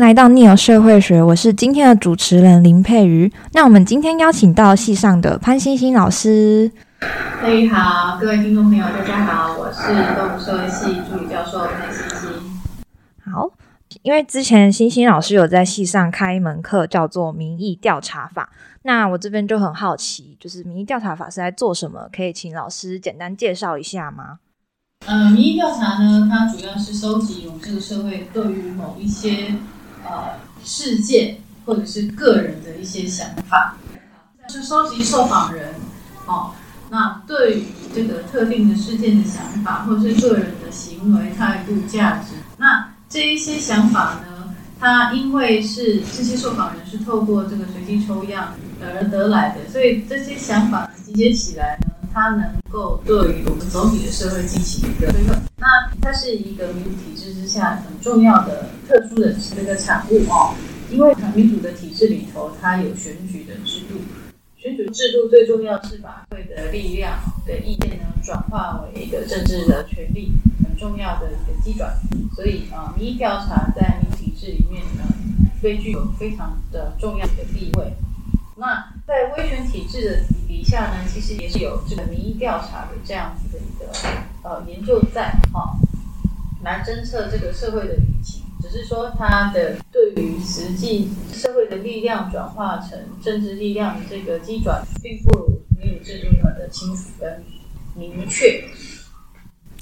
迎来到 Neo 社会学，我是今天的主持人林佩瑜。那我们今天邀请到系上的潘欣欣老师。佩瑜好，各位听众朋友，大家好，我是动物社会系助理教授潘欣欣。好，因为之前欣欣老师有在系上开一门课，叫做民意调查法。那我这边就很好奇，就是民意调查法是在做什么？可以请老师简单介绍一下吗？呃，民意调查呢，它主要是收集我们这个社会对于某一些呃事件或者是个人的一些想法，是收集受访人哦，那对于这个特定的事件的想法，或者是个人的行为态度、价值，那这一些想法呢，它因为是这些受访人是透过这个随机抽样而得来的，所以这些想法集结起来。它能够对于我们总体的社会进行一个推动，那它是一个民主体制之下很重要的、特殊的这个产物哦。因为民主的体制里头，它有选举的制度，选举制度最重要是把会的力量的意见呢转化为一个政治的权利，很重要的一个基转。所以啊，民意调查在民主体制里面呢，被具有非常的重要的地位。那在威权体制的底下呢，其实也是有这个民意调查的这样子的一个呃研究在哈，来侦测这个社会的舆情。只是说它的对于实际社会的力量转化成政治力量的这个机转，并不如民主制度的清楚跟明确。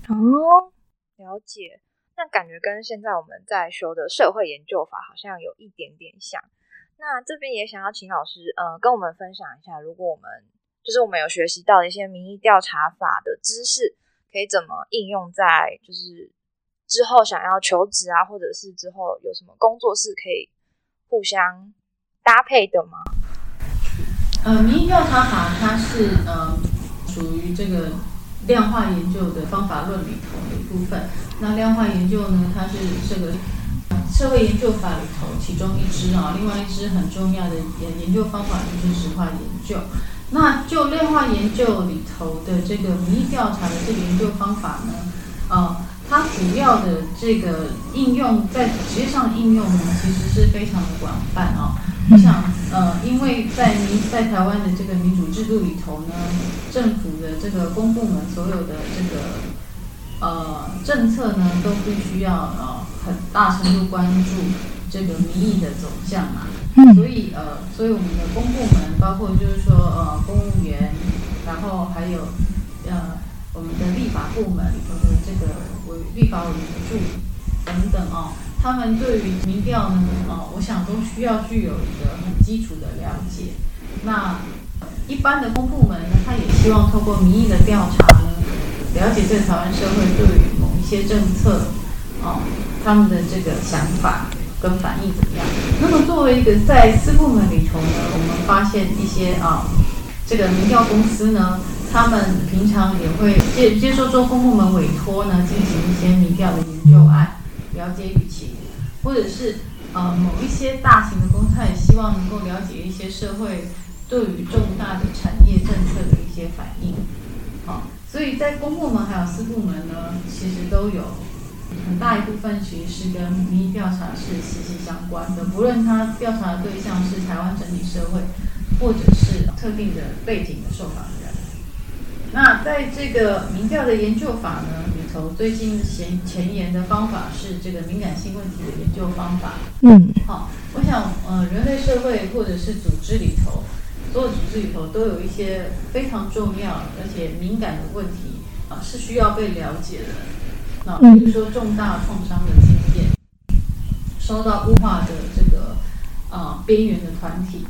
哦，了解。那感觉跟现在我们在说的社会研究法好像有一点点像。那这边也想要请老师，呃，跟我们分享一下，如果我们就是我们有学习到一些民意调查法的知识，可以怎么应用在就是之后想要求职啊，或者是之后有什么工作是可以互相搭配的吗？呃，民意调查法它是呃属于这个量化研究的方法论里头的一部分。那量化研究呢，它是这个。社会研究法里头，其中一支啊，另外一支很重要的研研究方法就是实化研究。那就量化研究里头的这个民意调查的这个研究方法呢，呃，它主要的这个应用在职业上应用呢，其实是非常的广泛啊。我想，呃，因为在民在台湾的这个民主制度里头呢，政府的这个公部门所有的这个呃政策呢，都必须要呃。很大程度关注这个民意的走向嘛，所以呃，所以我们的公部门，包括就是说呃公务员，然后还有呃我们的立法部门或者这个委立法委员助等等哦，他们对于民调呢，哦，我想都需要具有一个很基础的了解。那一般的公部门呢，他也希望透过民意的调查呢，了解这个台湾社会对于某一些政策，哦。他们的这个想法跟反应怎么样？那么作为一个在私部门里头呢，我们发现一些啊，这个民调公司呢，他们平常也会接接受做公部门委托呢，进行一些民调的研究案，了解舆情，或者是呃某一些大型的公司，他也希望能够了解一些社会对于重大的产业政策的一些反应。好，所以在公部门还有私部门呢，其实都有。很大一部分其实是跟民意调查是息息相关的，不论他调查的对象是台湾整体社会，或者是特定的背景的受访人。那在这个民调的研究法呢里头，最近前前沿的方法是这个敏感性问题的研究方法。嗯，好，我想呃，人类社会或者是组织里头，所有组织里头都有一些非常重要而且敏感的问题啊，是需要被了解的。比如说重大创伤的经验，受到污化的这个呃边缘的团体，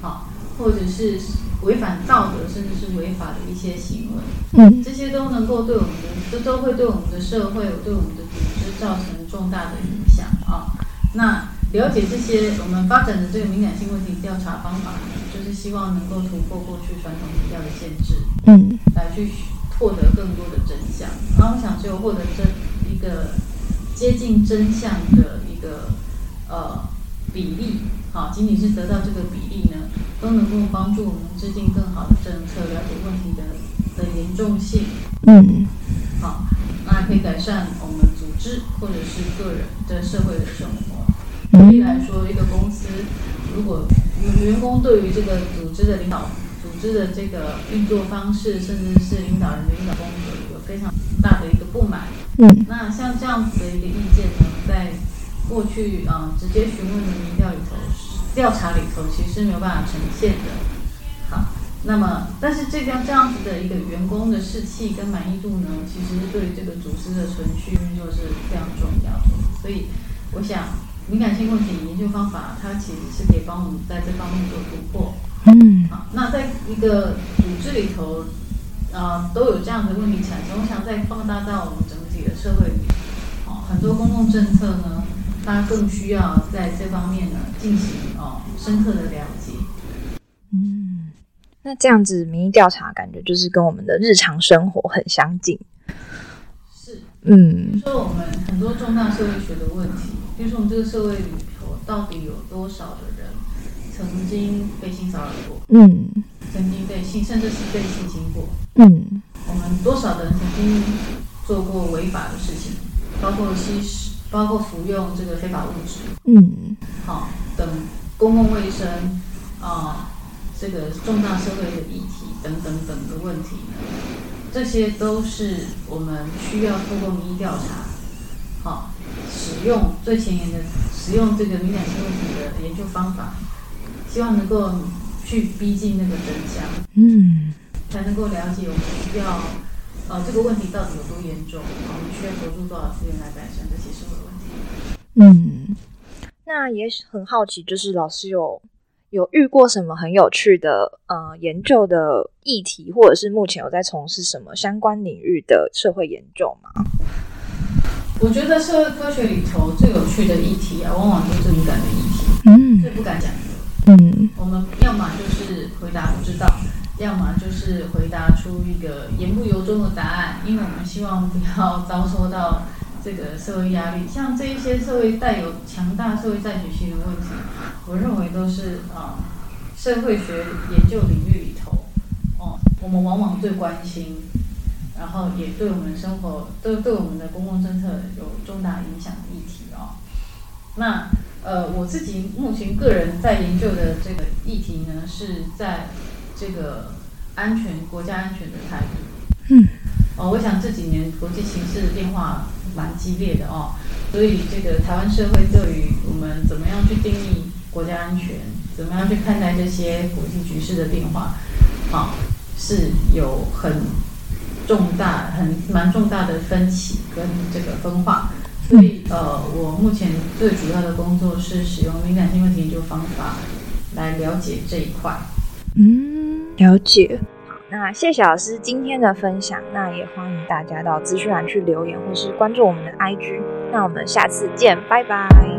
好，或者是违反道德甚至是违法的一些行为，嗯，这些都能够对我们的，这都会对我们的社会，对我们的组织造成重大的影响啊。那了解这些，我们发展的这个敏感性问题调查方法，就是希望能够突破过去传统比较的限制，嗯，来去。获得更多的真相，然后我想只有获得真一个接近真相的一个呃比例，好，仅仅是得到这个比例呢，都能够帮助我们制定更好的政策，了解问题的的严重性，嗯，好，那可以改善我们组织或者是个人的社会的生活。举例来说，一个公司如果员工对于这个组织的领导、组织的这个运作方式，甚至是领导人的领导风格有非常大的一个不满，嗯，那像这样子的一个意见呢，在过去啊直接询问的民调里头，调查里头其实是没有办法呈现的。好，那么但是这个这样子的一个员工的士气跟满意度呢，其实对这个组织的存续运作是非常重要的。所以我想，敏感性问题研究方法它其实是可以帮我们在这方面做突破。嗯，好，那在一个组织里头，啊，都有这样的问题产生。我想再放大到我们整体的社会里，哦，很多公共政策呢，它更需要在这方面呢进行哦深刻的了解。嗯，那这样子民意调查感觉就是跟我们的日常生活很相近。是，嗯比如说我们很多重大社会学的问题，比如说我们这个社会里头到底有多少的人曾经被性骚扰过，嗯。曾经被性，甚至是被性侵过。嗯。我们多少人曾经做过违法的事情，包括吸食，包括服用这个非法物质，嗯。好、等公共卫生啊、这个重大社会的议题等等等的问题呢，这些都是我们需要透过民意调查，好、使用最前沿的使用这个敏感性问题的研究方法，希望能够去逼近那个真相。嗯才能够了解我们需要，呃，这个问题到底有多严重，啊我们需要投入多少资源来改善这些社会问题。嗯，那也很好奇，就是老师有有遇过什么很有趣的呃研究的议题，或者是目前有在从事什么相关领域的社会研究吗？我觉得社会科学里头最有趣的议题啊，往往都是敏感的议题，嗯最不敢讲的。嗯我们要么就是回答不知道，要么就是回答出一个言不由衷的答案，因为我们希望不要遭受到这个社会压力。像这一些社会带有强大社会赞许性的问题，我认为都是啊、社会学研究领域里头，哦，我们往往最关心，然后也对我们生活、都对我们的公共政策有重大影响的议题哦。那呃，我自己目前个人在研究的这个议题呢，是在这个安全、国家安全的态度。嗯哦，我想这几年国际形势的变化蛮激烈的哦，所以这个台湾社会对于我们怎么样去定义国家安全，怎么样去看待这些国际局势的变化，啊、是有很重大、很蛮重大的分歧跟这个分化。所以呃，我目前最主要的工作是使用敏感性问题研究方法来了解这一块。嗯，了解。好，那谢谢老师今天的分享，那也欢迎大家到资讯栏去留言或是关注我们的 IG。那我们下次见，拜拜。